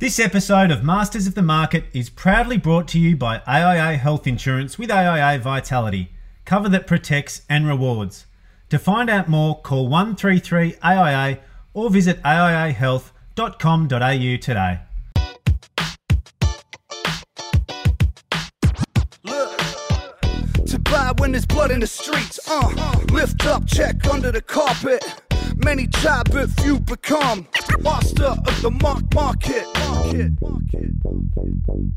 This episode of Masters of the Market is proudly brought to you by AIA Health Insurance with AIA Vitality, cover that protects and rewards. To find out more, call 133 AIA or visit aiahealth.com.au today. To buy when there's blood in the streets. Uh, lift up, check under the carpet. Many try, but few become master of the mark market. market, market, market.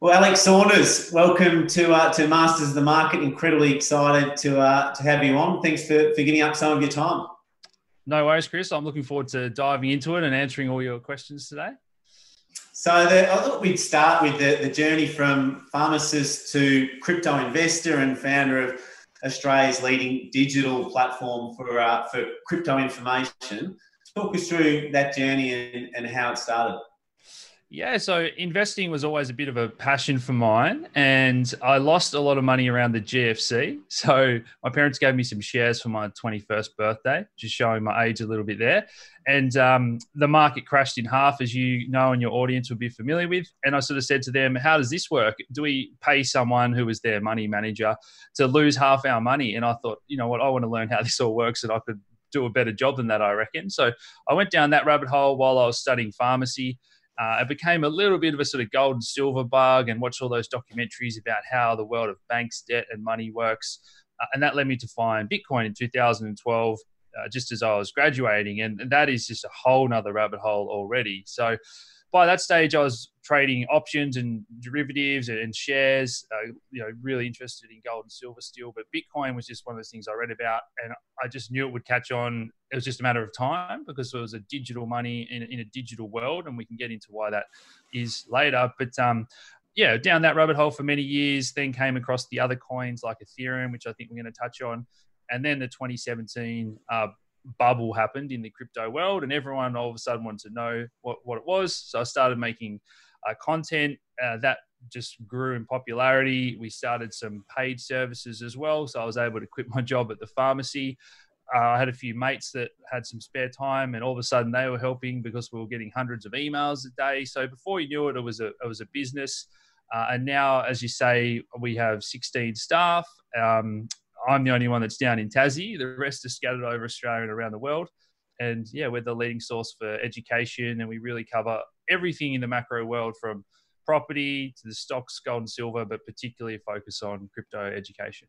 Well, Alex Saunders, welcome to uh, to Masters of the Market. Incredibly excited to uh, to have you on. Thanks for, for giving up some of your time. No worries, Chris. I'm looking forward to diving into it and answering all your questions today. So the, I thought we'd start with the, the journey from pharmacist to crypto investor and founder of Australia's leading digital platform for uh, for crypto information. Talk us through that journey and, and how it started. Yeah, so investing was always a bit of a passion for mine, and I lost a lot of money around the GFC. So my parents gave me some shares for my 21st birthday, just showing my age a little bit there. And um, the market crashed in half, as you know, and your audience would be familiar with. And I sort of said to them, "How does this work? Do we pay someone who was their money manager to lose half our money?" And I thought, you know what, I want to learn how this all works, and I could do a better job than that, I reckon. So I went down that rabbit hole while I was studying pharmacy uh, it became a little bit of a sort of gold and silver bug and watched all those documentaries about how the world of banks, debt, and money works. Uh, and that led me to find Bitcoin in 2012, uh, just as I was graduating. And, and that is just a whole nother rabbit hole already. So by that stage, I was trading options and derivatives and shares. Uh, you know, really interested in gold and silver still, but Bitcoin was just one of those things I read about, and I just knew it would catch on. It was just a matter of time because it was a digital money in, in a digital world, and we can get into why that is later. But um, yeah, down that rabbit hole for many years. Then came across the other coins like Ethereum, which I think we're going to touch on, and then the 2017 uh, bubble happened in the crypto world, and everyone all of a sudden wanted to know what, what it was. So I started making uh, content uh, that just grew in popularity. We started some paid services as well. So I was able to quit my job at the pharmacy. Uh, I had a few mates that had some spare time, and all of a sudden they were helping because we were getting hundreds of emails a day. So before you knew it, it was a it was a business. Uh, and now, as you say, we have 16 staff. Um, I'm the only one that's down in Tassie. The rest are scattered over Australia and around the world. And yeah, we're the leading source for education, and we really cover everything in the macro world from property to the stocks, gold and silver, but particularly focus on crypto education.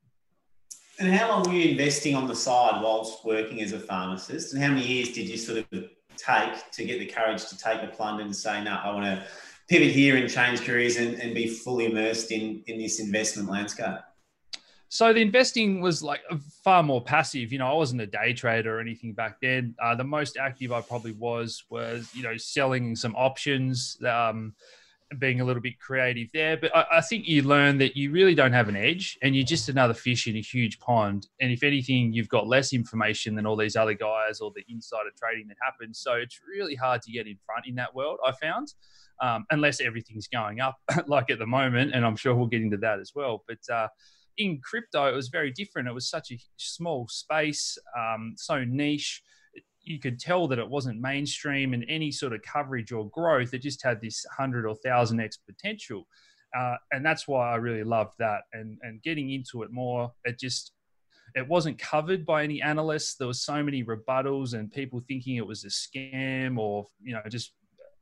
And how long were you investing on the side whilst working as a pharmacist? And how many years did you sort of take to get the courage to take the plunge and say, no, I want to pivot here and change careers and, and be fully immersed in, in this investment landscape? So the investing was like far more passive. You know, I wasn't a day trader or anything back then. Uh, the most active I probably was was you know selling some options, um, being a little bit creative there. But I, I, think you learn that you really don't have an edge, and you're just another fish in a huge pond. And if anything, you've got less information than all these other guys or the insider trading that happens. So it's really hard to get in front in that world. I found. Um, unless everything's going up like at the moment, and I'm sure we'll get into that as well. But uh, in crypto, it was very different. It was such a small space, um, so niche. You could tell that it wasn't mainstream and any sort of coverage or growth. It just had this hundred or thousand x potential, uh, and that's why I really loved that. And and getting into it more, it just it wasn't covered by any analysts. There was so many rebuttals and people thinking it was a scam or you know just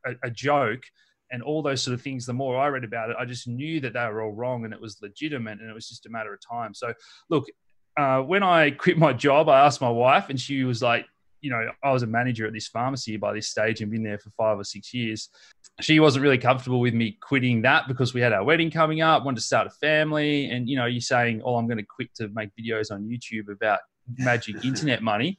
a, a joke and all those sort of things, the more I read about it, I just knew that they were all wrong and it was legitimate and it was just a matter of time. So, look, uh, when I quit my job, I asked my wife, and she was like, you know, I was a manager at this pharmacy by this stage and been there for five or six years. She wasn't really comfortable with me quitting that because we had our wedding coming up, wanted to start a family. And, you know, you're saying, oh, I'm going to quit to make videos on YouTube about magic internet money.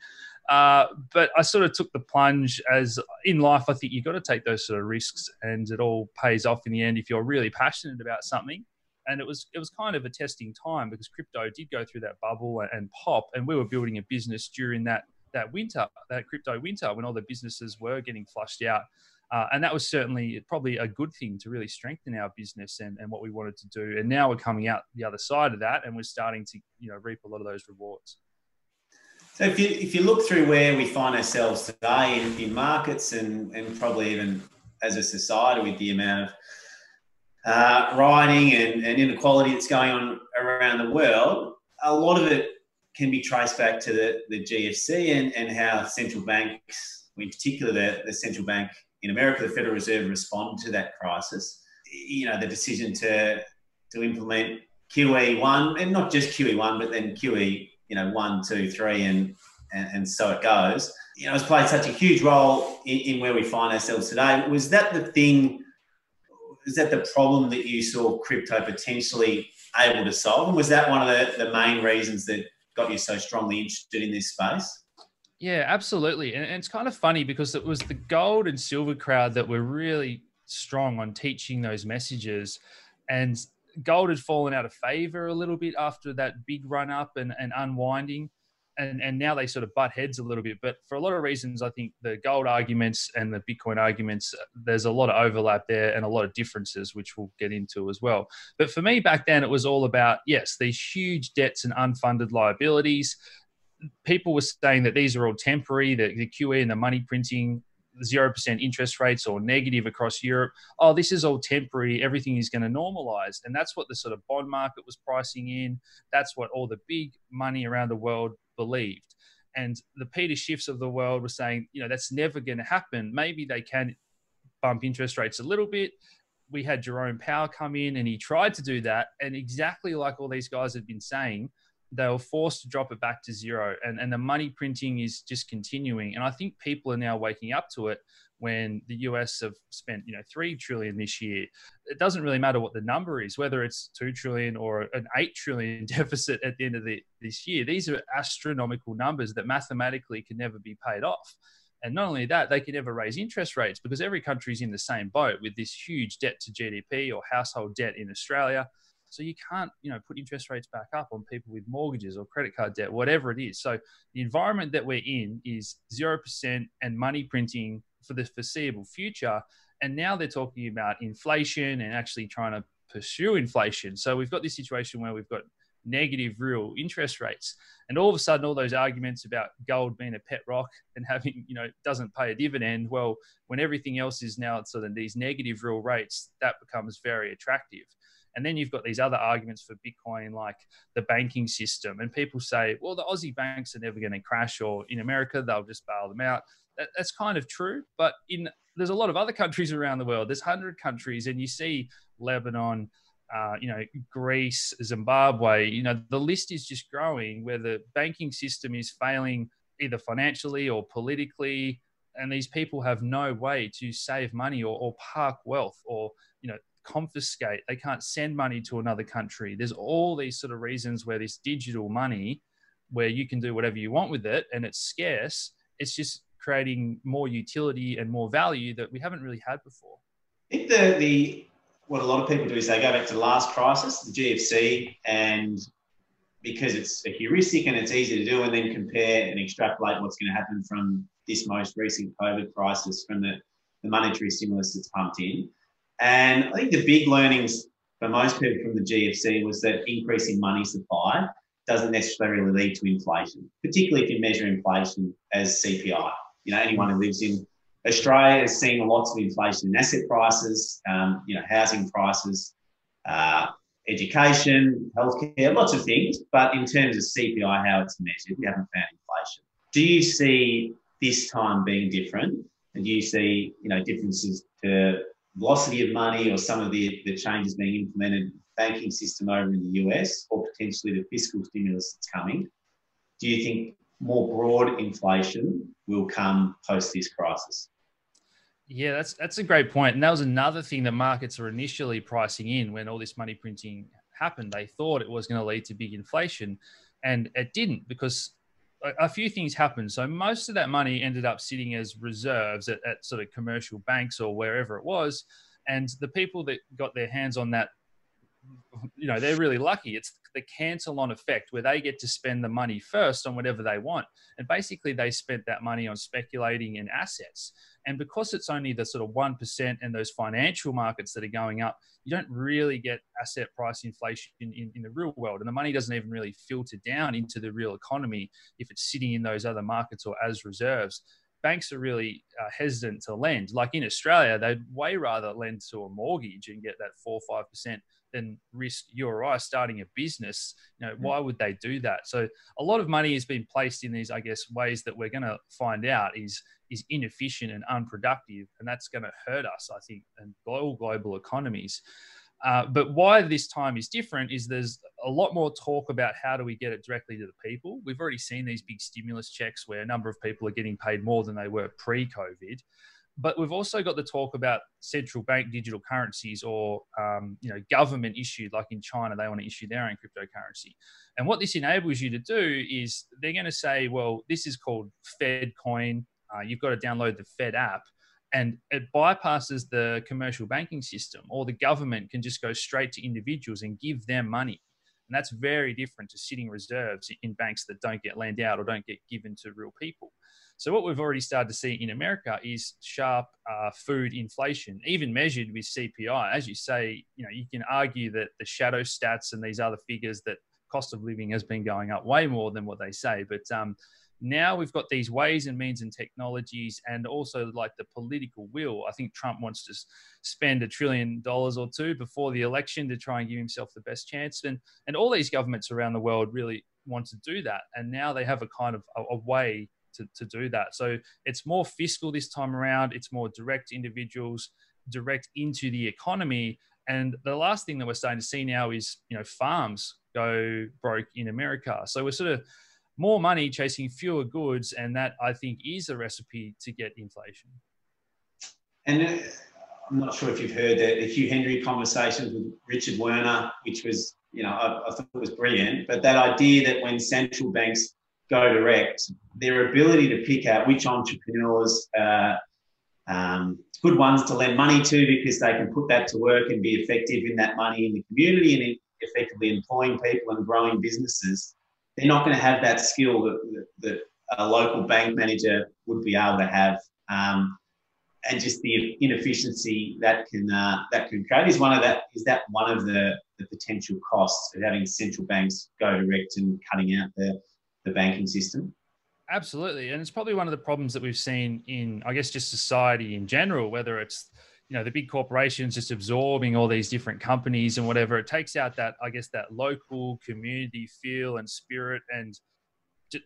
Uh, but I sort of took the plunge as in life, I think you've got to take those sort of risks and it all pays off in the end if you're really passionate about something. And it was it was kind of a testing time because crypto did go through that bubble and pop, and we were building a business during that that winter, that crypto winter, when all the businesses were getting flushed out. Uh, and that was certainly probably a good thing to really strengthen our business and, and what we wanted to do. And now we're coming out the other side of that, and we're starting to you know reap a lot of those rewards. So if you if you look through where we find ourselves today in, in markets and, and probably even as a society with the amount of uh, rioting and, and inequality that's going on around the world, a lot of it can be traced back to the, the GFC and, and how central banks, in particular the, the central bank in America, the Federal Reserve, responded to that crisis. You know, the decision to to implement QE1, and not just QE1, but then QE, you know, one, two, three, and, and, and so it goes. You know, it's played such a huge role in, in where we find ourselves today. Was that the thing is that the problem that you saw crypto potentially able to solve? And was that one of the, the main reasons that got you so strongly interested in this space? Yeah, absolutely. And, and it's kind of funny because it was the gold and silver crowd that were really strong on teaching those messages. And gold had fallen out of favor a little bit after that big run up and, and unwinding and and now they sort of butt heads a little bit. But for a lot of reasons, I think the gold arguments and the Bitcoin arguments, uh, there's a lot of overlap there and a lot of differences, which we'll get into as well. But for me back then, it was all about yes, these huge debts and unfunded liabilities. People were saying that these are all temporary. The, the QE and the money printing 0% interest rates or negative across Europe. Oh, this is all temporary. Everything is going to normalize. And that's what the sort of bond market was pricing in. That's what all the big money around the world believed. And the Peter Schiffs of the world were saying, you know, that's never going to happen. Maybe they can bump interest rates a little bit. We had Jerome Powell come in and he tried to do that. And exactly like all these guys had been saying, they were forced to drop it back to zero. And, and the money printing is just continuing. And I think people are now waking up to it when the US have spent, you know, three trillion this year. It doesn't really matter what the number is, whether it's two trillion or an eight trillion deficit at the end of the, this year. These are astronomical numbers that mathematically can never be paid off. And not only that, they can never raise interest rates because every country is in the same boat with this huge debt to GDP or household debt in Australia. So you can't, you know, put interest rates back up on people with mortgages or credit card debt, whatever it is. So the environment that we're in is 0% and money printing for the foreseeable future. And now they're talking about inflation and actually trying to pursue inflation. So we've got this situation where we've got negative real interest rates. And all of a sudden, all those arguments about gold being a pet rock and having, you know, doesn't pay a dividend. Well, when everything else is now sort of these negative real rates, that becomes very attractive. And then you've got these other arguments for Bitcoin, like the banking system. And people say, well, the Aussie banks are never going to crash, or in America, they'll just bail them out. That, that's kind of true. But in there's a lot of other countries around the world. There's 100 countries, and you see Lebanon, uh, you know, Greece, Zimbabwe, you know, the list is just growing where the banking system is failing either financially or politically. And these people have no way to save money or, or park wealth or, you know, confiscate, they can't send money to another country. There's all these sort of reasons where this digital money, where you can do whatever you want with it and it's scarce, it's just creating more utility and more value that we haven't really had before. I think the, the what a lot of people do is they go back to the last crisis, the GFC, and because it's a heuristic and it's easy to do, and then compare and extrapolate what's going to happen from this most recent COVID crisis from the, the monetary stimulus that's pumped in. And I think the big learnings for most people from the GFC was that increasing money supply doesn't necessarily lead to inflation, particularly if you measure inflation as CPI. You know, anyone who lives in Australia has seen lots of inflation in asset prices, um, you know, housing prices, uh, education, healthcare, lots of things. But in terms of CPI, how it's measured, we haven't found inflation. Do you see this time being different? And do you see, you know, differences to velocity of money or some of the, the changes being implemented banking system over in the US or potentially the fiscal stimulus that's coming, do you think more broad inflation will come post this crisis? Yeah, that's that's a great point. And that was another thing that markets were initially pricing in when all this money printing happened. They thought it was going to lead to big inflation, and it didn't because a few things happened. So most of that money ended up sitting as reserves at, at, sort of commercial banks or wherever it was. And the people that got their hands on that, you know, they're really lucky. It's the Cantillon effect where they get to spend the money first on whatever they want. And basically, they spent that money on speculating in assets. And because it's only the sort of 1% in those financial markets that are going up, you don't really get asset price inflation in, in, in, the real world. And the money doesn't even really filter down into the real economy if it's sitting in those other markets or as reserves. Banks are really uh, hesitant to lend. Like in Australia, they'd way rather lend to a mortgage and get that 4 or 5% and risk you or I starting a business, you know, mm. why would they do that? So a lot of money has been placed in these, I guess, ways that we're going to find out is is inefficient and unproductive, and that's going to hurt us, I think, and all global economies. Uh, but why this time is different is there's a lot more talk about how do we get it directly to the people. We've already seen these big stimulus checks where a number of people are getting paid more than they were pre-COVID. But we've also got the talk about central bank digital currencies or um, you know government issued, like in China, they want to issue their own cryptocurrency. And what this enables you to do is they're going to say, well, this is called Fed Coin. Uh, you've got to download the Fed app and it bypasses the commercial banking system or the government can just go straight to individuals and give them money and that's very different to sitting reserves in banks that don't get lent out or don't get given to real people so what we've already started to see in america is sharp uh, food inflation even measured with cpi as you say you know you can argue that the shadow stats and these other figures that cost of living has been going up way more than what they say. But um, now we've got these ways and means and technologies and also like the political will. I think trump wants to spend a trillion dollars or two before the election to try and give himself the best chance. And and all these governments around the world really want to do that. And now they have a kind of a, a way to, to do that so it's more fiscal this time around it's more direct individuals direct into the economy and the last thing that we're starting to see now is you know farms go broke in america so we're sort of more money chasing fewer goods, and that I think is a recipe to get inflation. And uh, I'm not sure if you've heard that the Hugh Hendry conversations with Richard Werner, which was, you know, I, I thought it was brilliant. But that idea that when central banks go direct, their ability to pick out which entrepreneurs uh, um, good ones to lend money to because they can put that to work and be effective in that money in the community and effectively employing people and growing businesses they're not going to have that skill that, that a local bank manager would be able to have. Um, and just the inefficiency that can uh, that can create is one of that is that one of the, the potential costs of having central banks go direct and cutting out the, the banking system. Absolutely, and it's probably one of the problems that we've seen in, I guess, just society in general. Whether it's you know the big corporations just absorbing all these different companies and whatever it takes out that i guess that local community feel and spirit and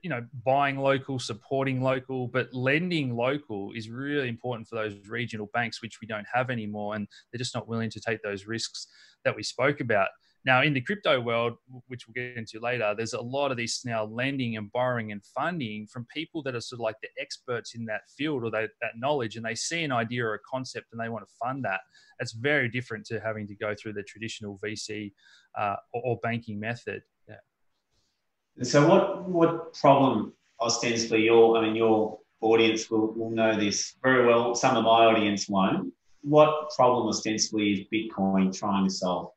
you know buying local supporting local but lending local is really important for those regional banks which we don't have anymore and they're just not willing to take those risks that we spoke about now, in the crypto world, which we'll get into later, there's a lot of this now lending and borrowing and funding from people that are sort of like the experts in that field or that knowledge, and they see an idea or a concept and they want to fund that. It's very different to having to go through the traditional VC uh, or, or, banking method. Yeah. So, what what problem ostensibly your I mean your audience will, will know this very well. Some of my audience won't. What problem ostensibly is Bitcoin trying to solve?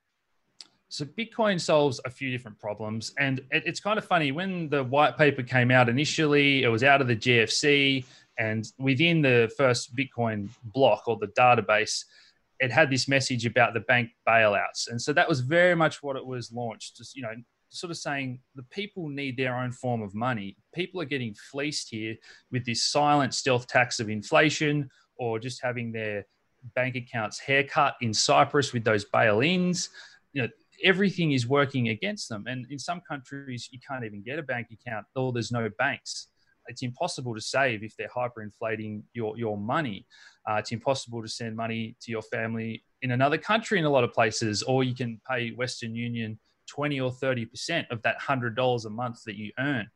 So Bitcoin solves a few different problems, and it, it's kind of funny when the white paper came out initially. It was out of the GFC, and within the first Bitcoin block or the database, it had this message about the bank bailouts, and so that was very much what it was launched. Just you know, sort of saying the people need their own form of money. People are getting fleeced here with this silent stealth tax of inflation, or just having their bank accounts haircut in Cyprus with those bail-ins. You know, everything is working against them. And in some countries, you can't even get a bank account or there's no banks. It's impossible to save if they're hyperinflating your, your money. Uh, it's impossible to send money to your family in another country in a lot of places, or you can pay Western Union 20 or 30% of that $100 a month that you earn.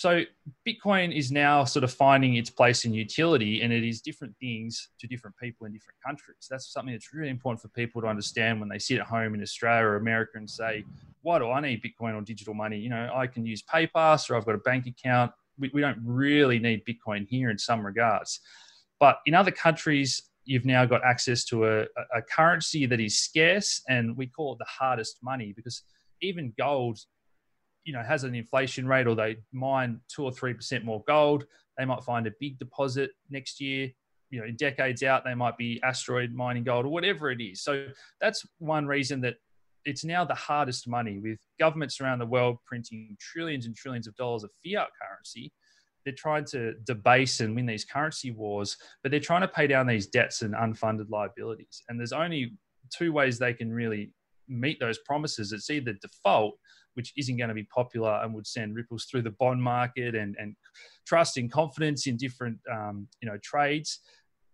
So Bitcoin is now sort of finding its place in utility, and it is different things to different people in different countries. That's something that's really important for people to understand when they sit at home in Australia or America and say, "Why do I need Bitcoin or digital money? You know, I can use PayPass or I've got a bank account. We, we don't really need Bitcoin here in some regards, but in other countries." You've now got access to a, a currency that is scarce, and we call it the hardest money because even gold you know has an inflation rate or they mine two or three percent more gold they might find a big deposit next year you know in decades out they might be asteroid mining gold or whatever it is so that's one reason that it's now the hardest money with governments around the world printing trillions and trillions of dollars of fiat currency they're trying to debase and win these currency wars, but they're trying to pay down these debts and unfunded liabilities. And there's only two ways they can really meet those promises. It's either default, which isn't going to be popular and would send ripples through the bond market and, and trust and confidence in different um, you know trades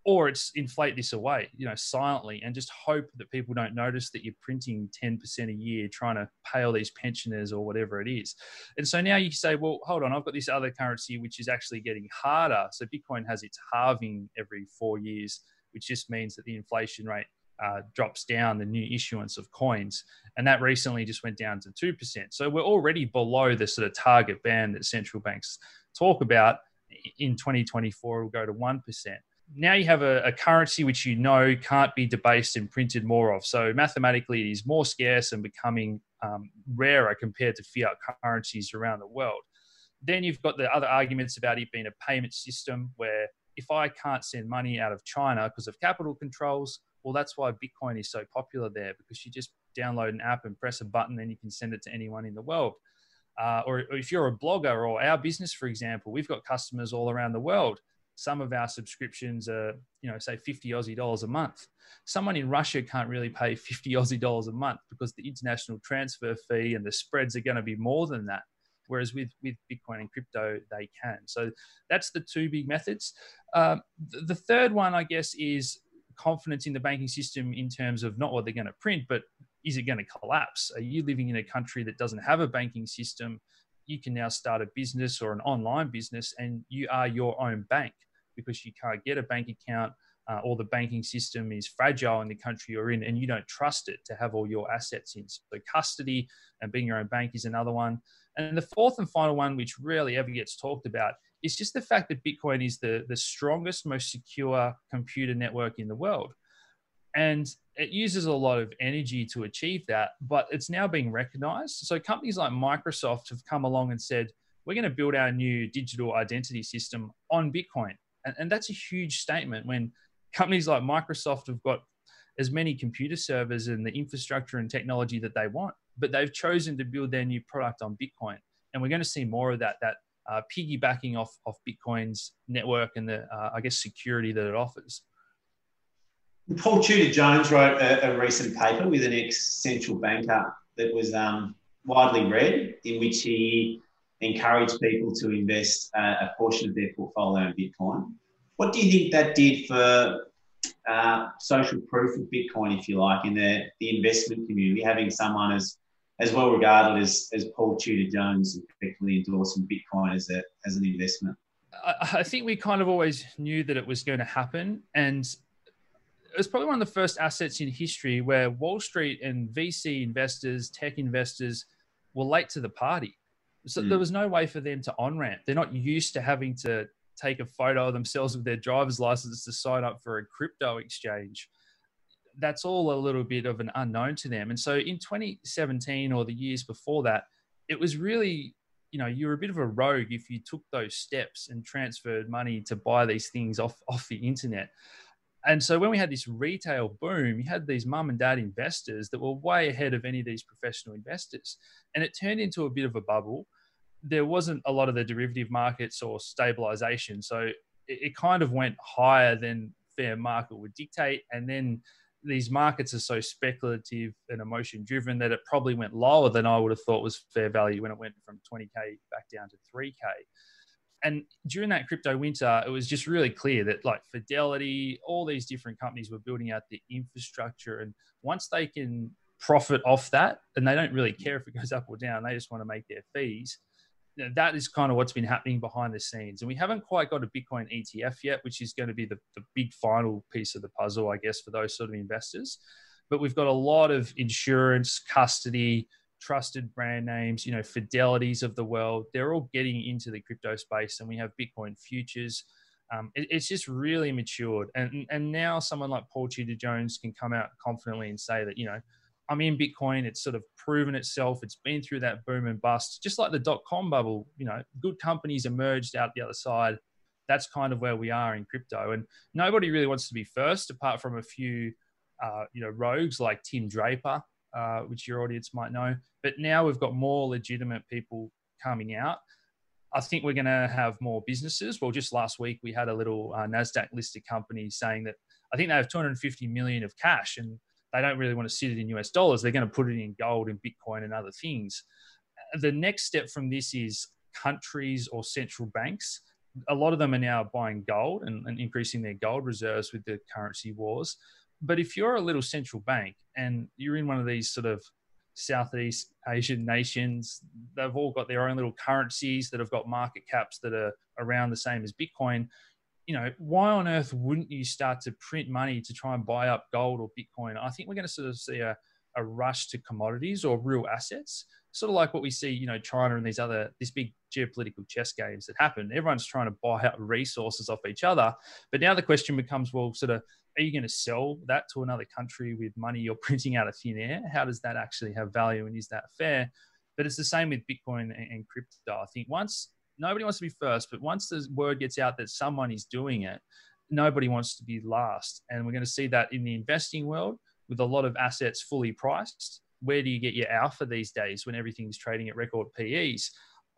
or it's inflate this away, you know, silently and just hope that people don't notice that you're printing 10% a year trying to pay all these pensioners or whatever it is. And so now you say, well, hold on, I've got this other currency which is actually getting harder. So Bitcoin has its halving every four years, which just means that the inflation rate uh, drops down the new issuance of coins. And that recently just went down to 2%. So we're already below the sort of target band that central banks talk about. In 2024, it'll go to 1% now you have a, a, currency which you know can't be debased and printed more of. So mathematically, it is more scarce and becoming um, rarer compared to fiat currencies around the world. Then you've got the other arguments about it being a payment system where if I can't send money out of China because of capital controls, well, that's why Bitcoin is so popular there because you just download an app and press a button and you can send it to anyone in the world. Uh, or, if you're a blogger or our business, for example, we've got customers all around the world some of our subscriptions are, you know, say 50 Aussie dollars a month. Someone in Russia can't really pay 50 Aussie dollars a month because the international transfer fee and the spreads are going to be more than that. Whereas with, with Bitcoin and crypto, they can. So that's the two big methods. The, the third one, I guess, is confidence in the banking system in terms of not what they're going to print, but is it going to collapse? Are you living in a country that doesn't have a banking system? You can now start a business or an online business and you are your own bank because you can't get a bank account uh, or the banking system is fragile in the country you're in and you don't trust it to have all your assets in. So, custody and being your own bank is another one. And the fourth and final one, which rarely ever gets talked about, is just the fact that Bitcoin is the, the strongest, most secure computer network in the world. And it uses a lot of energy to achieve that, but it's now being recognized. So, companies like Microsoft have come along and said, we're going to build our new digital identity system on Bitcoin. And, and that's a huge statement when companies like Microsoft have got as many computer servers and the infrastructure and technology that they want, but they've chosen to build their new product on Bitcoin. And we're going to see more of that, that uh, piggybacking off, of Bitcoin's network and the, uh, I guess, security that it offers. Paul Tudor Jones wrote a, a, recent paper with an ex central banker that was um, widely read, in which he encouraged people to invest uh, a portion of their portfolio in Bitcoin. What do you think that did for uh, social proof of Bitcoin, if you like, in the, the investment community, having someone as as well regarded as, as Paul Tudor Jones effectively endorsing Bitcoin as, a, as an investment? I, I think we kind of always knew that it was going to happen. And it was probably one of the first assets in history where Wall Street and VC investors, tech investors were late to the party. So mm. there was no way for them to on ramp. They're not used to having to take a photo of themselves with their driver's license to sign up for a crypto exchange. That's all a little bit of an unknown to them. And so in 2017 or the years before that, it was really, you know, you were a bit of a rogue if you took those steps and transferred money to buy these things off, off the internet and so when we had this retail boom, you had these mum and dad investors that were way ahead of any of these professional investors. And it turned into a bit of a bubble. There wasn't a lot of the derivative markets or stabilization. So it, it kind of went higher than fair market would dictate. And then these markets are so speculative and emotion driven that it probably went lower than I would have thought was fair value when it went from 20K back down to 3K and during that crypto winter, it was just really clear that like Fidelity, all these different companies were building out the infrastructure. And once they can profit off that, and they don't really care if it goes up or down, they just want to make their fees. That is kind of what's been happening behind the scenes. And we haven't quite got a Bitcoin ETF yet, which is going to be the, the big final piece of the puzzle, I guess, for those sort of investors. But we've got a lot of insurance, custody, trusted brand names, you know, fidelities of the world, they're all getting into the crypto space, and we have Bitcoin futures. Um, it, it's just really matured, and and now someone like Paul Tudor Jones can come out confidently and say that you know, I'm in Bitcoin. It's sort of proven itself. It's been through that boom and bust, just like the dot com bubble. You know, good companies emerged out the other side. That's kind of where we are in crypto, and nobody really wants to be first, apart from a few, uh, you know, rogues like Tim Draper uh, which your audience might know. But now we've got more legitimate people coming out. I think we're going to have more businesses. Well, just last week we had a little uh, Nasdaq listed company saying that I think they have 250 million of cash and they don't really want to sit it in US dollars. They're going to put it in gold and Bitcoin and other things. The next step from this is countries or central banks. A lot of them are now buying gold and, and increasing their gold reserves with the currency wars. But if you're a little central bank and you're in one of these sort of Southeast Asian nations. They've all got their own little currencies that have got market caps that are around the same as Bitcoin. You know, why on earth wouldn't you start to print money to try and buy up gold or Bitcoin? I think we're going to sort of see a, a rush to commodities or real assets, sort of like what we see, you know, China and these other, this big geopolitical chess games that happen. Everyone's trying to buy out resources off each other. But now the question becomes, well, sort of, are you going to sell that to another country with money you're printing out of thin air? How does that actually have value and is that fair? But it's the same with Bitcoin and crypto. I think once nobody wants to be first, but once the word gets out that someone is doing it, nobody wants to be last. And we're going to see that in the investing world with a lot of assets fully priced. Where do you get your alpha these days when everything's trading at record PEs?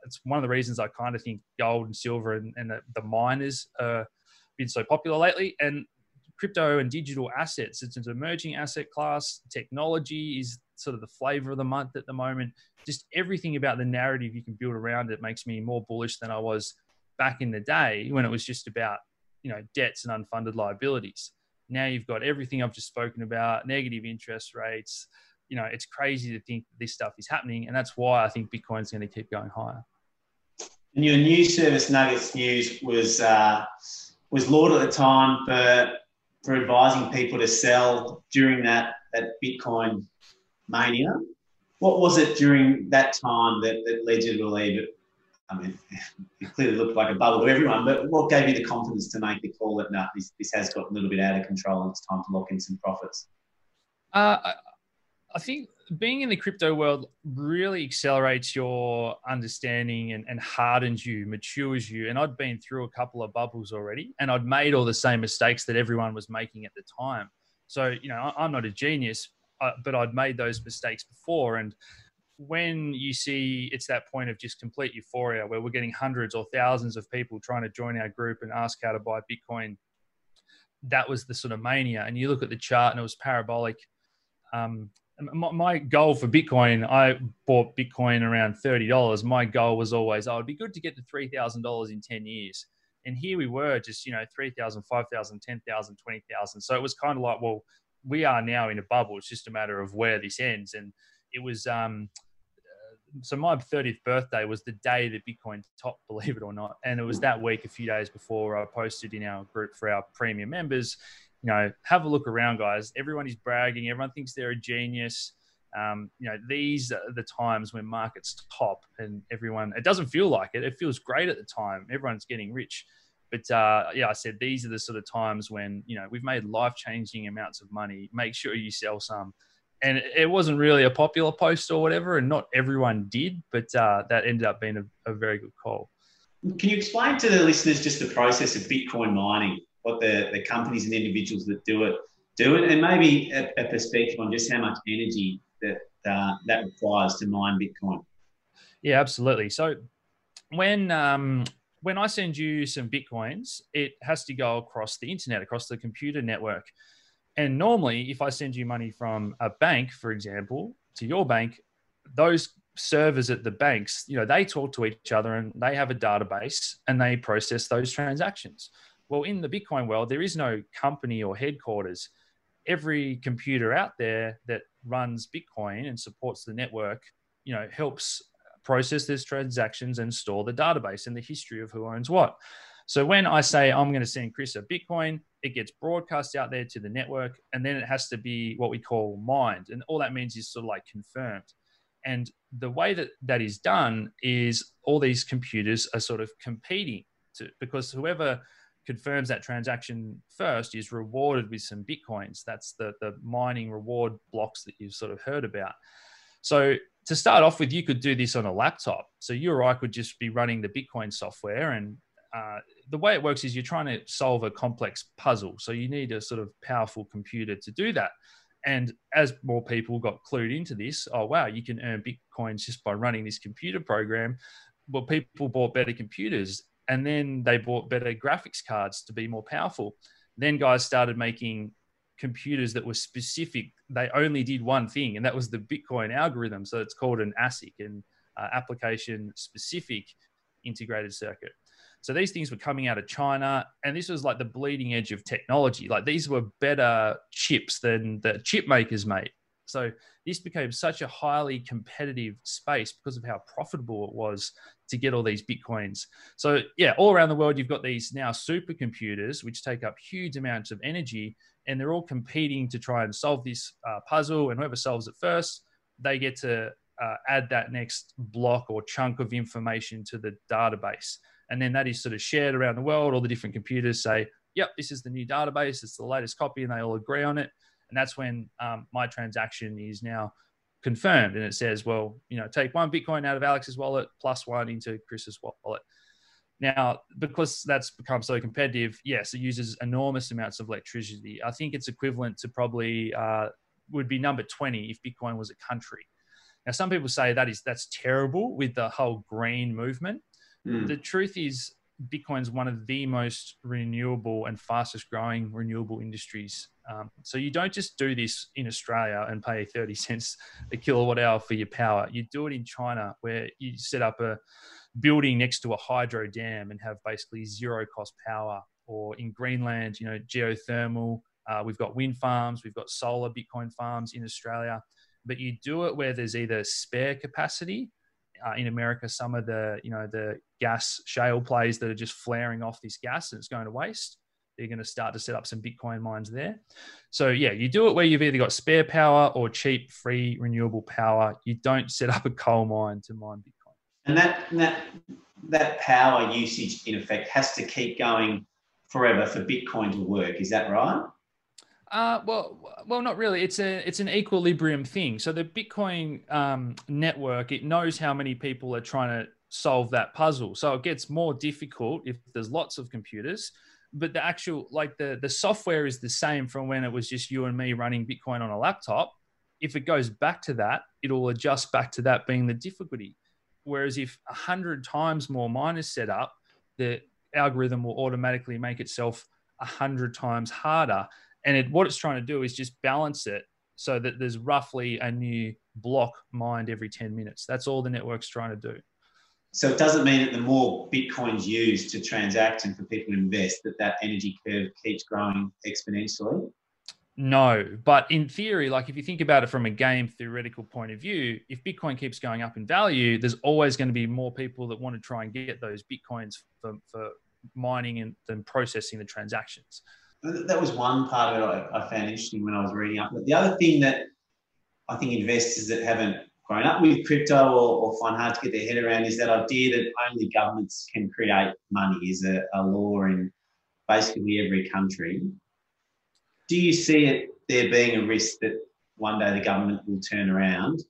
It's one of the reasons I kind of think gold and silver and, and the, the miners are been so popular lately. And crypto and digital assets. It's an emerging asset class. Technology is sort of the flavor of the month at the moment. Just everything about the narrative you can build around it makes me more bullish than I was back in the day when it was just about you know debts and unfunded liabilities. Now you've got everything I've just spoken about, negative interest rates. You know, it's crazy to think this stuff is happening, and that's why I think Bitcoin's going to keep going higher. And your news service Nuggets News was uh, was lauded at the time for for advising people to sell during that that Bitcoin mania. What was it during that time that, that led you to believe it? I mean, it clearly looked like a bubble to everyone, but what gave you the confidence to make the call that no, this, this has got a little bit out of control and it's time to lock in some profits? Uh, I, think being in the crypto world really accelerates your understanding and, and hardens you, matures you. And I'd been through a couple of bubbles already, and I'd made all the same mistakes that everyone was making at the time. So, you know, I'm not a genius, uh, but I'd made those mistakes before. And when you see it's that point of just complete euphoria where we're getting hundreds or thousands of people trying to join our group and ask how to buy Bitcoin, that was the sort of mania. And you look at the chart and it was parabolic. Um, my, goal for Bitcoin, I bought Bitcoin around $30. My goal was always, oh, it'd be good to get to $3,000 in 10 years. And here we were just, you know, 3,000, 5,000, 10,000, 20,000. So it was kind of like, well, we are now in a bubble. It's just a matter of where this ends. And it was, um, so my 30th birthday was the day that Bitcoin topped, believe it or not. And it was that week, a few days before I posted in our group for our premium members you know, have a look around, guys. Everyone is bragging. Everyone thinks they're a genius. Um, you know, these are the times when markets top and everyone, it doesn't feel like it. It feels great at the time. Everyone's getting rich. But uh, yeah, I said these are the sort of times when, you know, we've made life changing amounts of money. Make sure you sell some. And it wasn't really a popular post or whatever, and not everyone did, but uh, that ended up being a, a very good call. Can you explain to the listeners just the process of Bitcoin mining? what the, the companies and individuals that do it do it, and maybe a, a perspective on just how much energy that uh, that requires to mine Bitcoin. Yeah, absolutely. So when um, when I send you some bitcoins, it has to go across the internet, across the computer network. And normally, if I send you money from a bank, for example, to your bank, those servers at the banks, you know, they talk to each other and they have a database and they process those transactions. Well, in the Bitcoin world, there is no company or headquarters. Every computer out there that runs Bitcoin and supports the network, you know, helps process these transactions and store the database and the history of who owns what. So when I say I'm going to send Chris a Bitcoin, it gets broadcast out there to the network, and then it has to be what we call mined, and all that means is sort of like confirmed. And the way that that is done is all these computers are sort of competing to, because whoever confirms that transaction first is rewarded with some bitcoins. That's the, the mining reward blocks that you've sort of heard about. So to start off with, you could do this on a laptop. So you or I could just be running the Bitcoin software. And uh, the way it works is you're trying to solve a complex puzzle. So you need a sort of powerful computer to do that. And as more people got clued into this, oh, wow, you can earn Bitcoins just by running this computer program well, people bought better computers and then they bought better graphics cards to be more powerful. Then guys started making computers that were specific. They only did one thing, and that was the Bitcoin algorithm. So it's called an ASIC, an uh, application specific integrated circuit. So these things were coming out of China, and this was like the bleeding edge of technology. Like these were better chips than the chip makers made. So this became such a highly competitive space because of how profitable it was to get all these bitcoins. So yeah, all around the world, you've got these now supercomputers which take up huge amounts of energy, and they're all competing to try and solve this uh, puzzle. And whoever solves it first, they get to uh, add that next block or chunk of information to the database. And then that is sort of shared around the world. All the different computers say, yep, this is the new database, it's the latest copy, and they all agree on it. And that's when um, my transaction is now confirmed. And it says, well, you know, take one Bitcoin out of Alex's wallet plus one into Chris's wallet. Now, because that's become so competitive, yes, it uses enormous amounts of electricity. I think it's equivalent to probably uh, would be number 20 if Bitcoin was a country. Now, some people say that is that's terrible with the whole green movement. Mm. The truth is, Bitcoin's one of the most renewable and fastest growing renewable industries. Um, so you don't just do this in Australia and pay 30 cents a kilowatt hour for your power. You do it in China where you set up a building next to a hydro dam and have basically zero cost power. Or in Greenland, you know, geothermal. Uh, we've got wind farms, we've got solar Bitcoin farms in Australia. But you do it where there's either spare capacity uh, in America, some of the you know the gas shale plays that are just flaring off this gas and it's going to waste. They're going to start to set up some Bitcoin mines there. So yeah, you do it where you've either got spare power or cheap, free, renewable power. You don't set up a coal mine to mine Bitcoin. And that that that power usage in effect has to keep going forever for Bitcoin to work. Is that right? Uh, well, well, not really. It's a it's an equilibrium thing. So the Bitcoin um, network it knows how many people are trying to solve that puzzle. So it gets more difficult if there's lots of computers. But the actual like the the software is the same from when it was just you and me running Bitcoin on a laptop. If it goes back to that, it'll adjust back to that being the difficulty. Whereas if a hundred times more miners set up, the algorithm will automatically make itself a hundred times harder and it, what it's trying to do is just balance it so that there's roughly a new block mined every 10 minutes. That's all the network's trying to do. So it doesn't mean that the more Bitcoins used to transact and for people to invest, that that energy curve keeps growing exponentially? No, but in theory, like if you think about it from a game theoretical point of view, if Bitcoin keeps going up in value, there's always going to be more people that want to try and get those Bitcoins for, for mining and then processing the transactions that was one part of it I, I, found interesting when I was reading up. But the other thing that I think investors that haven't grown up with crypto or, or find hard to get their head around is that idea that only governments can create money is a, a law in basically every country. Do you see it there being a risk that one day the government will turn around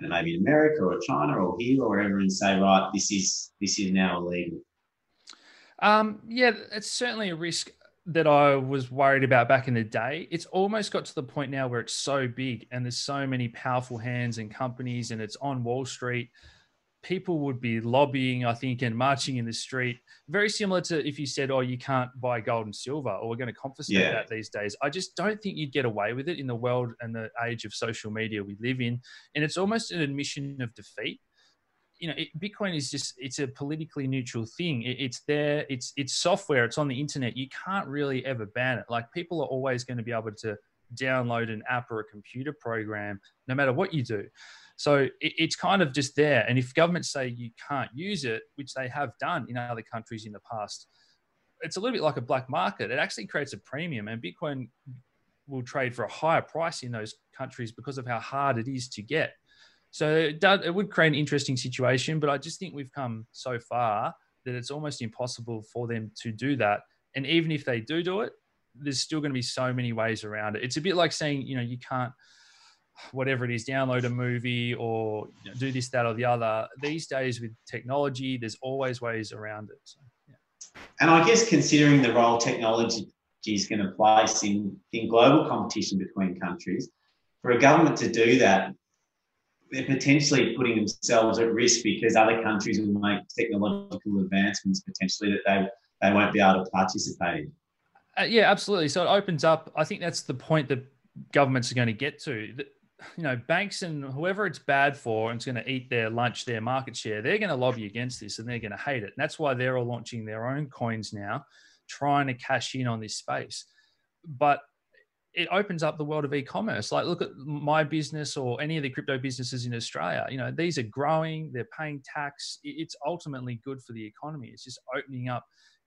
and maybe in America or China or here or wherever and say, right, this is this is now illegal? Um, yeah, it's certainly a risk that I was worried about back in the day, it's almost got to the point now where it's so big and there's so many powerful hands and companies and it's on Wall Street. People would be lobbying, I think, and marching in the street. Very similar to if you said, Oh, you can't buy gold and silver, or we're going to confiscate yeah. that these days. I just don't think you'd get away with it in the world and the age of social media we live in. And it's almost an admission of defeat you know, it, Bitcoin is just it's a politically neutral thing. It, it's there. It's it's software. It's on the internet. You can't really ever ban it. Like people are always going to be able to download an app or a computer program, no matter what you do. So it, it's kind of just there. And if governments say you can't use it, which they have done in other countries in the past, it's a little bit like a black market. It actually creates a premium, and Bitcoin will trade for a higher price in those countries because of how hard it is to get. So it, does, it would create an interesting situation, but I just think we've come so far that it's almost impossible for them to do that. And even if they do do it, there's still going to be so many ways around it. It's a bit like saying, you know, you can't, whatever it is, download a movie or you know, do this, that, or the other. These days with technology, there's always ways around it. So, yeah. And I guess considering the role technology is going to place in, in global competition between countries, for a government to do that they're potentially putting themselves at risk because other countries will make technological advancements potentially that they, they won't be able to participate in. Uh, yeah, absolutely. So it opens up. I think that's the point that governments are going to get to. You know, banks and whoever it's bad for and it's going to eat their lunch, their market share, they're going to lobby against this and they're going to hate it. And that's why they're all launching their own coins now, trying to cash in on this space. But it opens up the world of e-commerce. Like, look at my business or any of the crypto businesses in Australia. You know, these are growing. They're paying tax. It's ultimately good for the economy. It's just opening up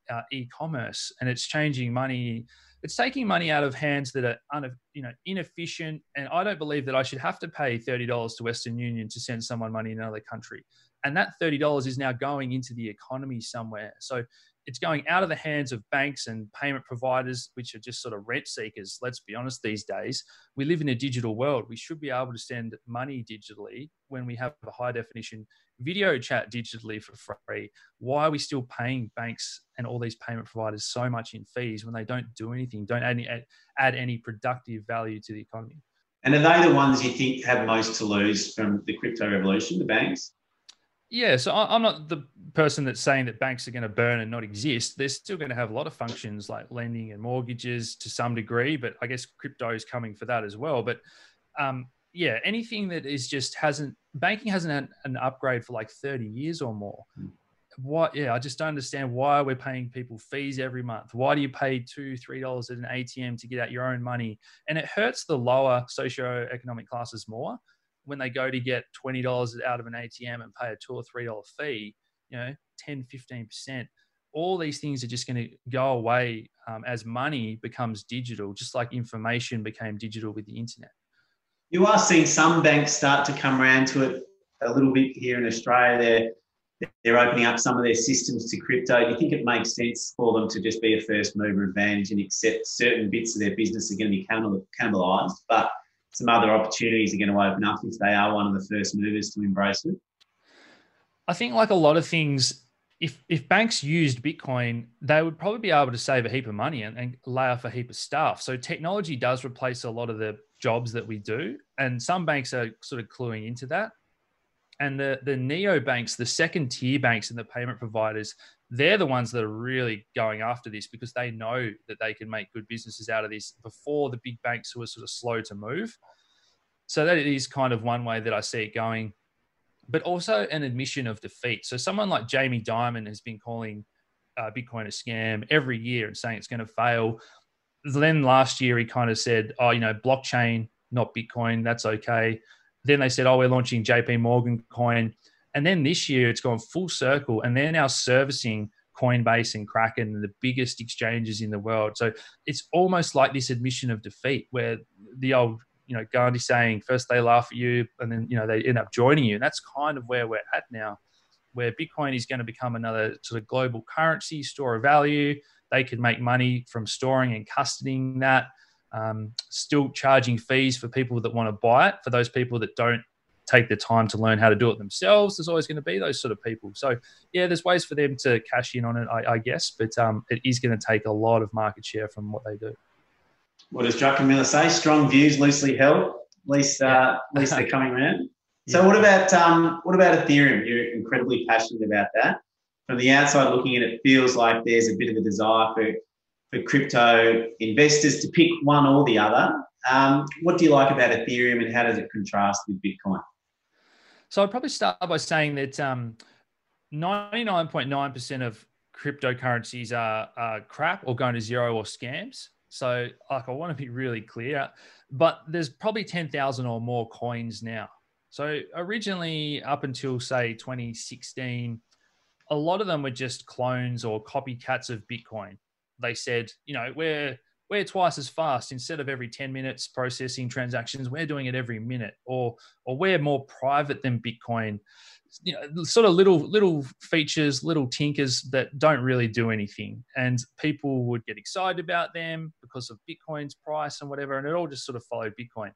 uh, e-commerce and it's changing money. It's taking money out of hands that are un, you know inefficient. And I don't believe that I should have to pay thirty dollars to Western Union to send someone money in another country. And that thirty dollars is now going into the economy somewhere. So it's going out of the hands of banks and payment providers, which are just sort of rent seekers. Let's be honest, these days, we live in a digital world. We should be able to send money digitally when we have a high definition video chat digitally for free. Why are we still paying banks and all these payment providers so much in fees when they don't do anything, don't add any, add any productive value to the economy? And are they the ones you think have most to lose from the crypto revolution, the banks? Yeah, so I'm not the person that's saying that banks are going to burn and not exist. They're still going to have a lot of functions like lending and mortgages to some degree, but I guess crypto is coming for that as well. But um, yeah, anything that is just hasn't banking hasn't had an upgrade for like 30 years or more. Mm. What? Yeah, I just don't understand why we're paying people fees every month. Why do you pay two, three dollars at an ATM to get out your own money? And it hurts the lower socioeconomic classes more when they go to get $20 out of an ATM and pay a two or three dollar fee, you know, 10, 15%, all these things are just going to go away um, as money becomes digital, just like information became digital with the internet. You are seeing some banks start to come around to it a little bit here in Australia. They're, they're opening up some of their systems to crypto. Do you think it makes sense for them to just be a first mover advantage and accept certain bits of their business are going to be cannibalized, but some other opportunities are going to open up if they are one of the first movers to embrace it? I think, like a lot of things, if if banks used Bitcoin, they would probably be able to save a heap of money and, and lay off a heap of staff. So technology does replace a lot of the jobs that we do, and some banks are sort of cluing into that. And the the neo banks, the second tier banks, and the payment providers, they're the ones that are really going after this because they know that they can make good businesses out of this before the big banks who are sort of slow to move. So that is kind of one way that I see it going, but also an admission of defeat. So someone like Jamie Dimon has been calling uh, Bitcoin a scam every year and saying it's going to fail. Then last year he kind of said, "Oh, you know, blockchain, not Bitcoin. That's okay." Then they said, "Oh, we're launching JP Morgan coin." And then this year it's gone full circle and they're now servicing Coinbase and Kraken, the biggest exchanges in the world. So it's almost like this admission of defeat where the old, you know, Gandhi saying first they laugh at you and then, you know, they end up joining you. And that's kind of where we're at now, where Bitcoin is going to become another sort of global currency, store of value. They could make money from storing and custodying that. Um, still charging fees for people that want to buy it. For those people that don't take the time to learn how to do it themselves. There's always going to be those sort of people. So yeah, there's ways for them to cash in on it, I, I guess, but um, it is going to take a lot of market share from what they do. What does Druckenmiller say? Strong views, loosely held. At least, uh, at least they're coming around. So, yeah. what about um, what about Ethereum? You're incredibly passionate about that. From the outside looking in, it feels like there's a bit of a desire for for crypto investors to pick one or the other. Um, what do you like about Ethereum, and how does it contrast with Bitcoin? So I'd probably start by saying that um, 99.9% of cryptocurrencies are, are crap or going to zero or scams. So, like, I want to be really clear, but there's probably 10,000 or more coins now. So, originally, up until say 2016, a lot of them were just clones or copycats of Bitcoin. They said, you know, we're we're twice as fast. Instead of every 10 minutes processing transactions we're doing it every minute or or we're more private than bitcoin. You know sort of little little features little tinkers that don't really do anything. And people would get excited about them because of bitcoin's price and whatever and it all just sort of followed bitcoin.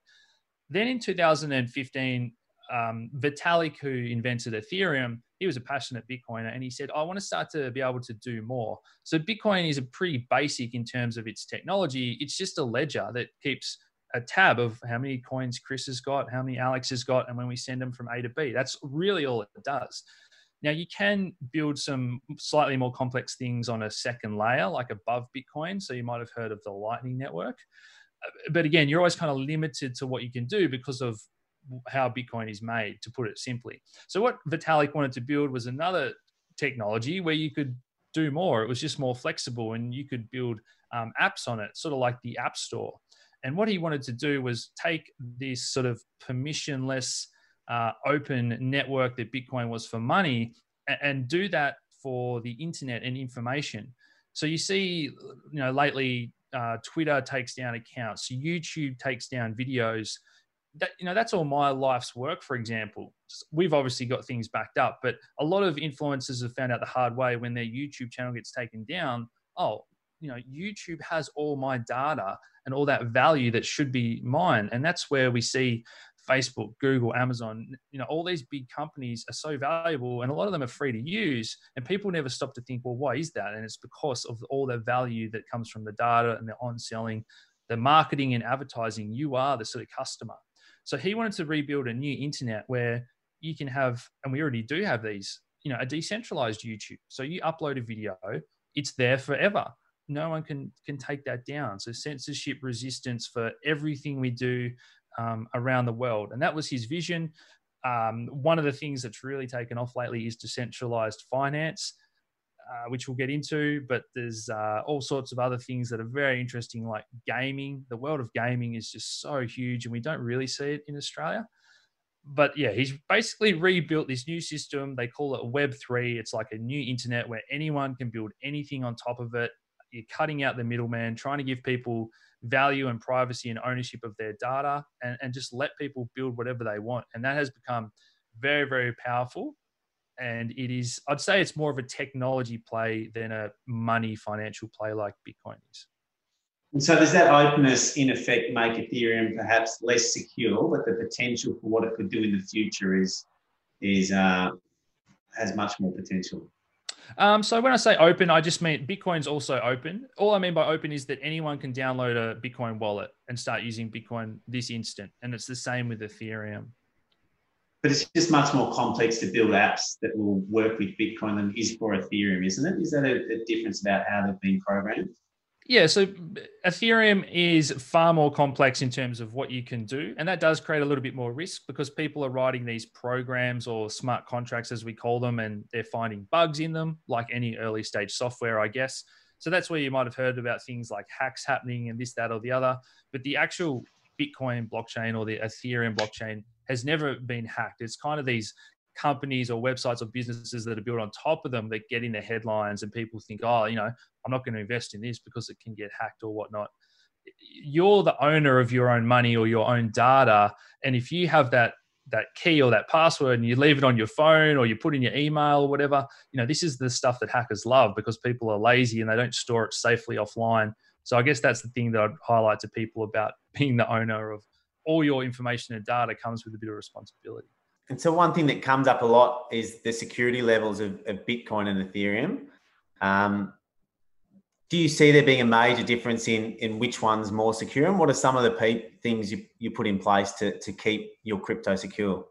Then in 2015 um, vitalik who invented ethereum he was a passionate Bitcoiner and he said, I want to start to be able to do more. So Bitcoin is a pretty basic in terms of its technology. It's just a ledger that keeps a tab of how many coins Chris has got, how many Alex has got, and when we send them from A to B. That's really all it does. Now you can build some slightly more complex things on a second layer, like above Bitcoin. So you might have heard of the Lightning Network. But again, you're always kind of limited to what you can do because of how Bitcoin is made, to put it simply. So what Vitalik wanted to build was another technology where you could do more. It was just more flexible, and you could build um, apps on it, sort of like the App Store. And what he wanted to do was take this sort of permissionless, uh, open network that Bitcoin was for money and, and do that for the internet and information. So you see, you know, lately uh, Twitter takes down accounts, YouTube takes down videos. That you know, that's all my life's work. For example, we've obviously got things backed up, but a lot of influencers have found out the hard way when their YouTube channel gets taken down. Oh, you know, YouTube has all my data and all that value that should be mine. And that's where we see Facebook, Google, Amazon, you know, all these big companies are so valuable and a lot of them are free to use. And people never stop to think, well, why is that? And it's because of all the value that comes from the data and the on selling, the marketing and advertising. You are the sort of customer. So he wanted to rebuild a new internet where you can have, and we already do have these, you know, a decentralized YouTube. So you upload a video, it's there forever no one can can take that down. So censorship resistance for everything we do um, around the world, and that was his vision. Um, one of the things that's really taken off lately is decentralized finance, uh, which we'll get into. But there's uh, all sorts of other things that are very interesting, like gaming. The world of gaming is just so huge, and we don't really see it in Australia. But yeah, he's basically rebuilt this new system. They call it Web three. It's like a new internet where anyone can build anything on top of it you're cutting out the middleman, trying to give people value and privacy and ownership of their data and, and just let people build whatever they want. And that has become very, very powerful. And it is, I'd say it's more of a technology play than a money financial play like Bitcoin is. And so, does that openness in effect make Ethereum perhaps less secure, but the potential for what it could do in the future is is uh, has much more potential? Um, so when I say open, I just mean Bitcoin's also open. All I mean by open is that anyone can download a Bitcoin wallet and start using Bitcoin this instant, and it's the same with Ethereum. But it's just much more complex to build apps that will work with Bitcoin than is for Ethereum, isn't it? Is that a, a difference about how they've been programmed? Yeah, so Ethereum is far more complex in terms of what you can do. And that does create a little bit more risk because people are writing these programs or smart contracts, as we call them, and they're finding bugs in them, like any early stage software, I guess. So that's where you might have heard about things like hacks happening and this, that, or the other. But the actual Bitcoin blockchain or the Ethereum blockchain has never been hacked. It's kind of these companies or websites or businesses that are built on top of them that get in the headlines and people think, oh, you know, I'm not going to invest in this because it can get hacked or whatnot. You're the owner of your own money or your own data. And if you have that that key or that password and you leave it on your phone or you put in your email or whatever, you know, this is the stuff that hackers love because people are lazy and they don't store it safely offline. So I guess that's the thing that I'd highlight to people about being the owner of all your information and data comes with a bit of responsibility. And so one thing that comes up a lot is the security levels of, of Bitcoin and Ethereum. Um, do you see there being a major difference in in which one's more secure, and what are some of the pe- things you, you put in place to to keep your crypto secure?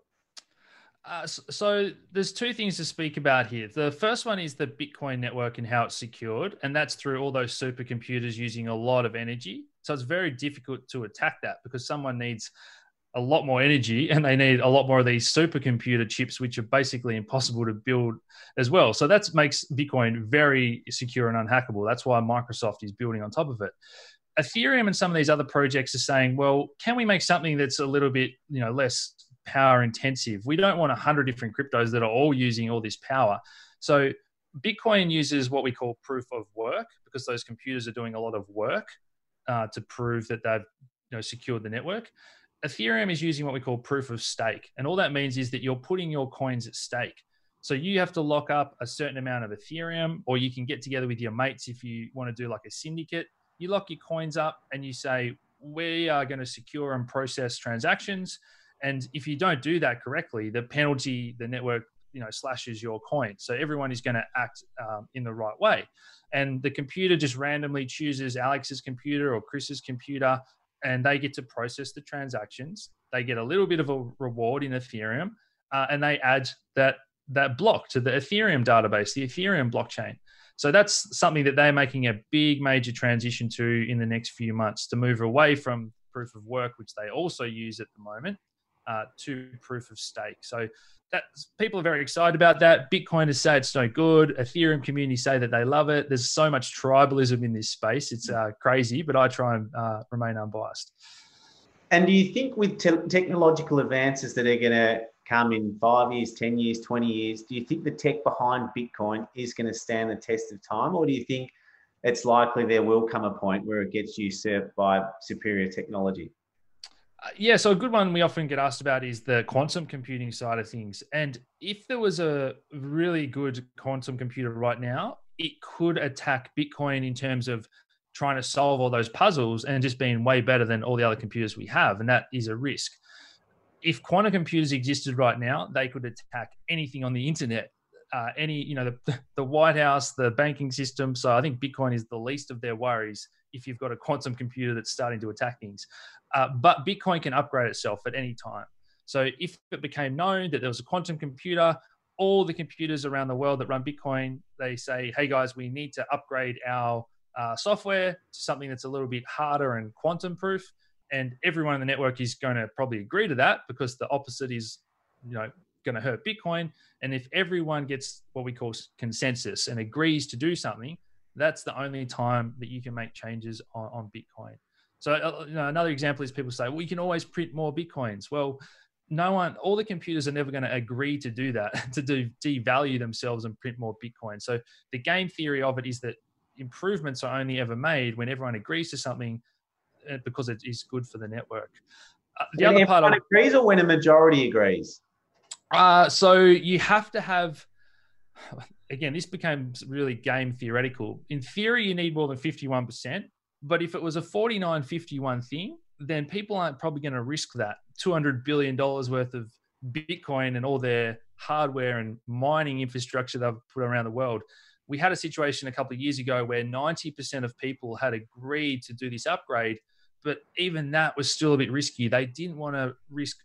Uh, so there's two things to speak about here. The first one is the Bitcoin network and how it's secured, and that's through all those supercomputers using a lot of energy. So it's very difficult to attack that because someone needs a lot more energy and they need a lot more of these supercomputer chips, which are basically impossible to build as well. So that makes Bitcoin very secure and unhackable. That's why Microsoft is building on top of it. Ethereum and some of these other projects are saying, well, can we make something that's a little bit, you know, less power intensive? We don't want a hundred different cryptos that are all using all this power. So Bitcoin uses what we call proof of work because those computers are doing a lot of work uh, to prove that they've you know, secured the network. Ethereum is using what we call proof of stake. And all that means is that you're putting your coins at stake. So you have to lock up a certain amount of Ethereum, or you can get together with your mates if you want to do like a syndicate. You lock your coins up and you say, we are going to secure and process transactions. And if you don't do that correctly, the penalty, the network, you know, slashes your coin. So everyone is going to act um, in the right way. And the computer just randomly chooses Alex's computer or Chris's computer and they get to process the transactions. They get a little bit of a reward in Ethereum, uh, and they add that that block to the Ethereum database, the Ethereum blockchain. So that's something that they're making a big major transition to in the next few months to move away from proof of work, which they also use at the moment, uh, to proof of stake. So that people are very excited about that. Bitcoiners say it's no good. Ethereum community say that they love it. There's so much tribalism in this space. It's uh, crazy, but I try and uh, remain unbiased. And do you think with te- technological advances that are going to come in five years, 10 years, 20 years, do you think the tech behind Bitcoin is going to stand the test of time? Or do you think it's likely there will come a point where it gets usurped by superior technology? Uh, yeah, so a good one we often get asked about is the quantum computing side of things. And if there was a really good quantum computer right now, it could attack Bitcoin in terms of trying to solve all those puzzles and just being way better than all the other computers we have. And that is a risk if quantum computers existed right now, they could attack anything on the internet, uh, any you know the, the White House, the banking system. So I think Bitcoin is the least of their worries if you've got a quantum computer that's starting to attack things. Uh, but Bitcoin can upgrade itself at any time. So if it became known that there was a quantum computer, all the computers around the world that run Bitcoin, they say, "Hey guys, we need to upgrade our uh, software to something that's a little bit harder and quantum proof." and everyone in the network is going to probably agree to that because the opposite is you know going to hurt bitcoin and if everyone gets what we call consensus and agrees to do something that's the only time that you can make changes on, on bitcoin so uh, you know, another example is people say well you can always print more bitcoins well no one all the computers are never going to agree to do that to do devalue themselves and print more bitcoin so the game theory of it is that improvements are only ever made when everyone agrees to something uh, because it is good for the network. Uh, the when other part of, agrees or when a majority agrees. Uh, so you have to have. Again, this becomes really game theoretical. In theory, you need more than fifty-one percent. But if it was a 49-51 thing, then people aren't probably going to risk that $200 billion worth of Bitcoin and all their hardware and mining infrastructure they've put around the world we had a situation a couple of years ago where 90% of people had agreed to do this upgrade, but even that was still a bit risky. They didn't want to risk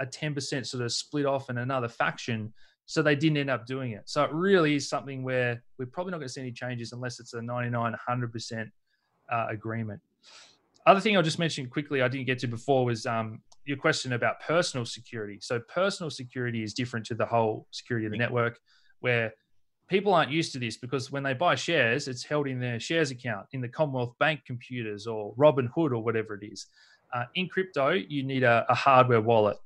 a 10% sort of split off in another faction. So they didn't end up doing it. So it really is something where we're probably not going to see any changes unless it's a 99, 100% uh, agreement. Other thing I'll just mention quickly, I didn't get to before was um, your question about personal security. So personal security is different to the whole security of the network, where people aren't used to this because when they buy shares, it's held in their shares account in the Commonwealth Bank computers or Robinhood or whatever it is. Uh, in crypto, you need a, a, hardware wallet,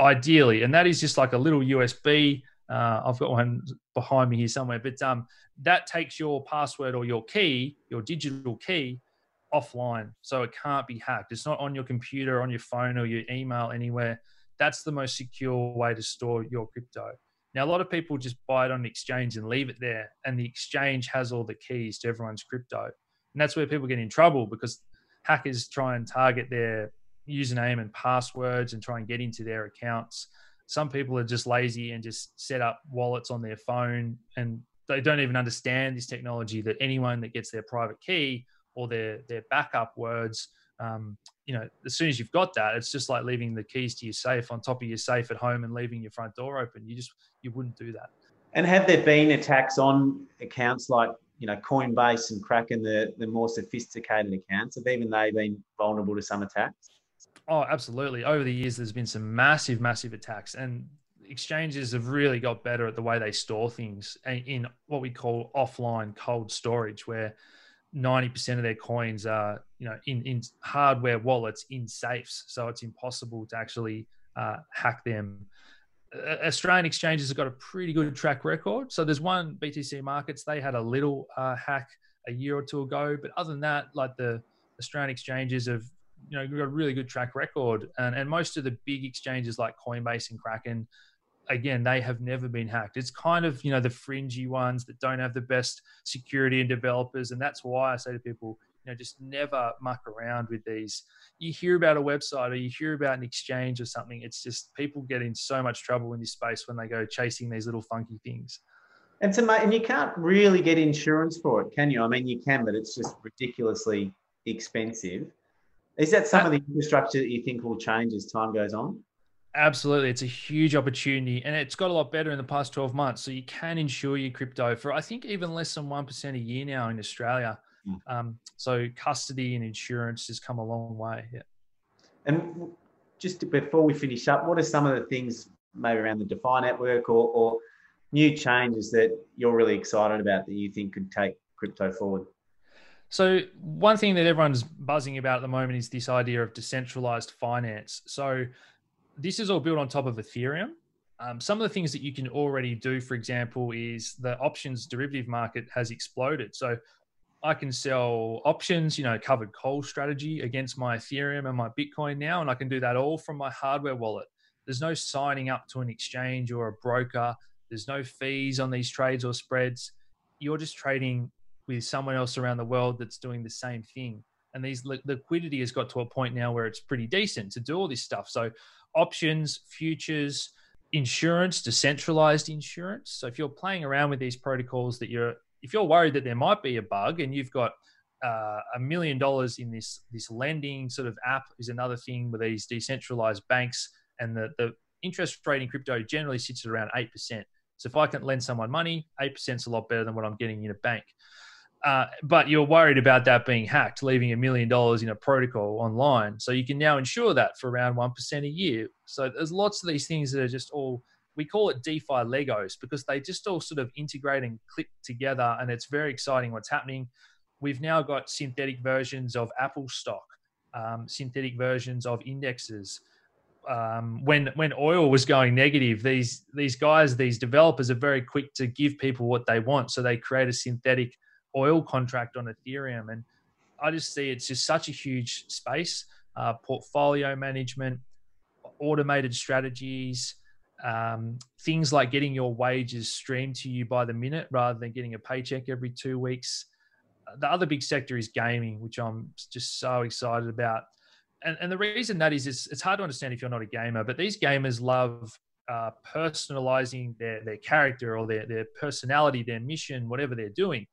ideally, and that is just like a little USB. Uh, I've got one behind me here somewhere, but um, that takes your password or your key, your digital key, offline, so it can't be hacked. It's not on your computer, on your phone, or your email anywhere. That's the most secure way to store your crypto. Now, a lot of people just buy it on an exchange and leave it there, and the exchange has all the keys to everyone's crypto. And that's where people get in trouble because hackers try and target their username and passwords and try and get into their accounts. Some people are just lazy and just set up wallets on their phone and they don't even understand this technology that anyone that gets their private key or their their backup words um, you know, as soon as you've got that, it's just like leaving the keys to your safe on top of your safe at home and leaving your front door open. You just you wouldn't do that. And have there been attacks on accounts like you know Coinbase and Kraken, the the more sophisticated accounts? Have even they been vulnerable to some attacks? Oh, absolutely. Over the years, there's been some massive, massive attacks, and exchanges have really got better at the way they store things in what we call offline cold storage, where 90% of their coins are you know in, in hardware wallets in safes. So it's impossible to actually uh, hack them. Uh, australian exchanges have got a pretty good track record. So there's one btc markets they had a little uh, hack a year or two ago but other than that like the australian exchanges have you know you've got a really good track record and, and most of the big exchanges like coinbase and kraken again, they have never been hacked. It's kind of, you know, the fringy ones that don't have the best security and developers. And that's why I say to people, you know, just never muck around with these. You hear about a website or you hear about an exchange or something. It's just people get in so much trouble in this space when they go chasing these little funky things. And to and you can't really get insurance for it, can you? I mean, you can, but it's just ridiculously expensive. Is that some of the infrastructure that you think will change as time goes on? Absolutely. It's a huge opportunity and it's got a lot better in the past 12 months. So you can insure your crypto for, I think, even less than 1% a year now in Australia. Mm. Um, so custody and insurance has come a long way. Yeah. And just before we finish up, what are some of the things maybe around the DeFi network or, or new changes that you're really excited about that you think could take crypto forward? So one thing that everyone's buzzing about at the moment is this idea of decentralized finance. So this is all built on top of Ethereum. Um, some of the things that you can already do, for example, is the options derivative market has exploded. So I can sell options, you know, covered call strategy against my Ethereum and my Bitcoin now, and I can do that all from my hardware wallet. There's no signing up to an exchange or a broker. There's no fees on these trades or spreads. You're just trading with someone else around the world that's doing the same thing. And these liquidity has got to a point now where it's pretty decent to do all this stuff. So options, futures, insurance, decentralized insurance. So if you're playing around with these protocols that you're if you're worried that there might be a bug and you've got uh, a million dollars in this this lending sort of app is another thing with these decentralized banks and the, the interest rate in crypto generally sits at around 8%. So if I can lend someone money, 8% is a lot better than what I'm getting in a bank. Uh, but you're worried about that being hacked, leaving a million dollars in a protocol online. So you can now insure that for around 1% a year. So there's lots of these things that are just all, we call it DeFi Legos because they just all sort of integrate and click together. And it's very exciting what's happening. We've now got synthetic versions of Apple stock, um, synthetic versions of indexes. Um, when when oil was going negative, these these guys, these developers are very quick to give people what they want. So they create a synthetic oil contract on Ethereum. And I just see it's just such a huge space. Uh, portfolio management, automated strategies, um, things like getting your wages streamed to you by the minute rather than getting a paycheck every two weeks. The other big sector is gaming, which I'm just so excited about. And, and the reason that is, is it's hard to understand if you're not a gamer, but these gamers love uh, personalizing their, their character or their, their personality, their mission, whatever they're doing.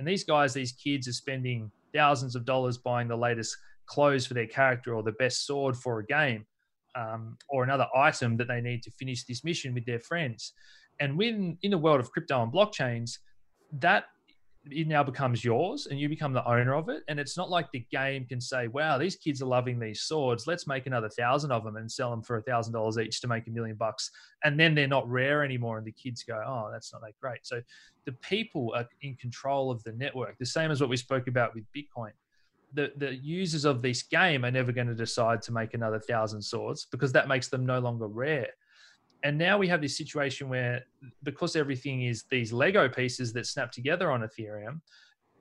And these guys, these kids are spending thousands of dollars buying the latest clothes for their character or the best sword for a game um, or another item that they need to finish this mission with their friends. And when in the world of crypto and blockchains, that it now becomes yours and you become the owner of it. And it's not like the game can say, wow, these kids are loving these swords. Let's make another thousand of them and sell them for a thousand dollars each to make a million bucks. And then they're not rare anymore. And the kids go, oh, that's not that great. So the people are in control of the network, the same as what we spoke about with Bitcoin. The, the users of this game are never going to decide to make another thousand swords because that makes them no longer rare and now we have this situation where because everything is these lego pieces that snap together on ethereum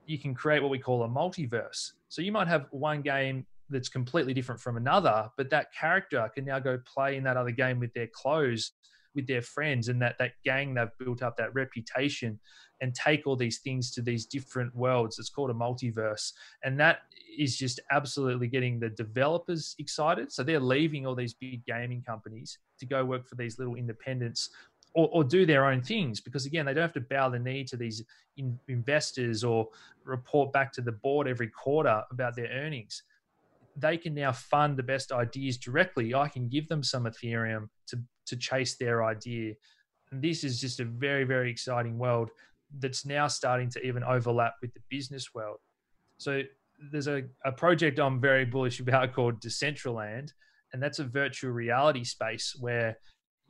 you can create what we call a multiverse so you might have one game that's completely different from another but that character can now go play in that other game with their clothes with their friends and that that gang they've built up that reputation and take all these things to these different worlds. It's called a multiverse. And that is just absolutely getting the developers excited. So they're leaving all these big gaming companies to go work for these little independents or, or, do their own things because again they don't have to bow the knee to these in, investors or report back to the board every quarter about their earnings. They can now fund the best ideas directly. I can give them some ethereum to to chase their idea. And this is just a very, very exciting world that's now starting to even overlap with the business world. So there's a, a project I'm very bullish about called Decentraland, and that's a virtual reality space where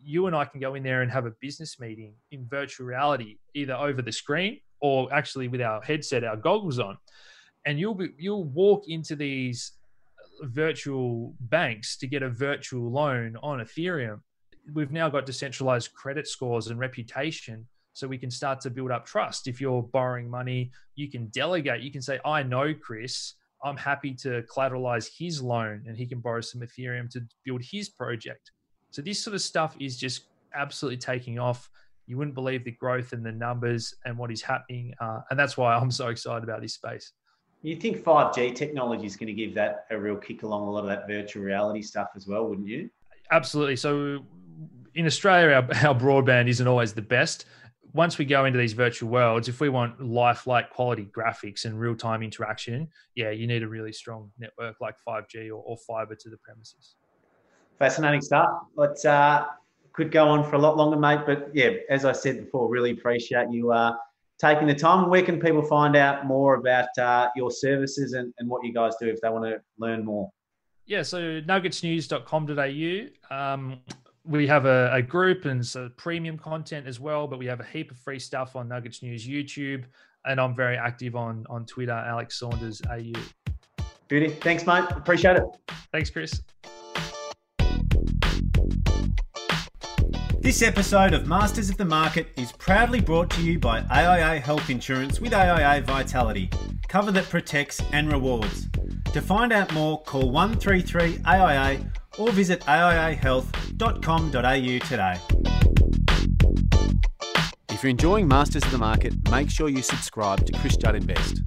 you and I can go in there and have a business meeting in virtual reality, either over the screen or actually with our headset, our goggles on. And you'll be you'll walk into these virtual banks to get a virtual loan on Ethereum we've now got decentralized credit scores and reputation so we can start to build up trust. If you're borrowing money you can delegate. You can say i know chris. I'm happy to collateralize his loan and he can borrow some ethereum to build his project. So this sort of stuff is just absolutely taking off. You wouldn't believe the growth and the numbers and what is happening uh, and that's why i'm so excited about this space. You think 5g technology is going to give that a real kick along a lot of that virtual reality stuff as well wouldn't you? Absolutely. So in Australia, our, our broadband isn't always the best. once we go into these virtual worlds, if we want lifelike quality graphics and real time interaction, yeah, you need a really strong network like 5G or, or fiber to the premises. Fascinating stuff. Let's uh, could go on for a lot longer, mate. But yeah, as I said before, really appreciate you uh, taking the time. Where can people find out more about uh, your services and, and what you guys do if they want to learn more? Yeah, so nuggetsnews.com.au. Um, we have a, a, group and so premium content as well, but we have a heap of free stuff on Nuggets News YouTube, and I'm very active on on Twitter, Alex Saunders AU. Beauty, thanks, mate. Appreciate it. Thanks, Chris. This episode of Masters of the Market is proudly brought to you by AIA Health Insurance with AIA Vitality, cover that protects and rewards. To find out more, call 133 AIA or visit aiahealth.com.au today. If you're enjoying Masters of the Market, make sure you subscribe to Chris Judd Invest.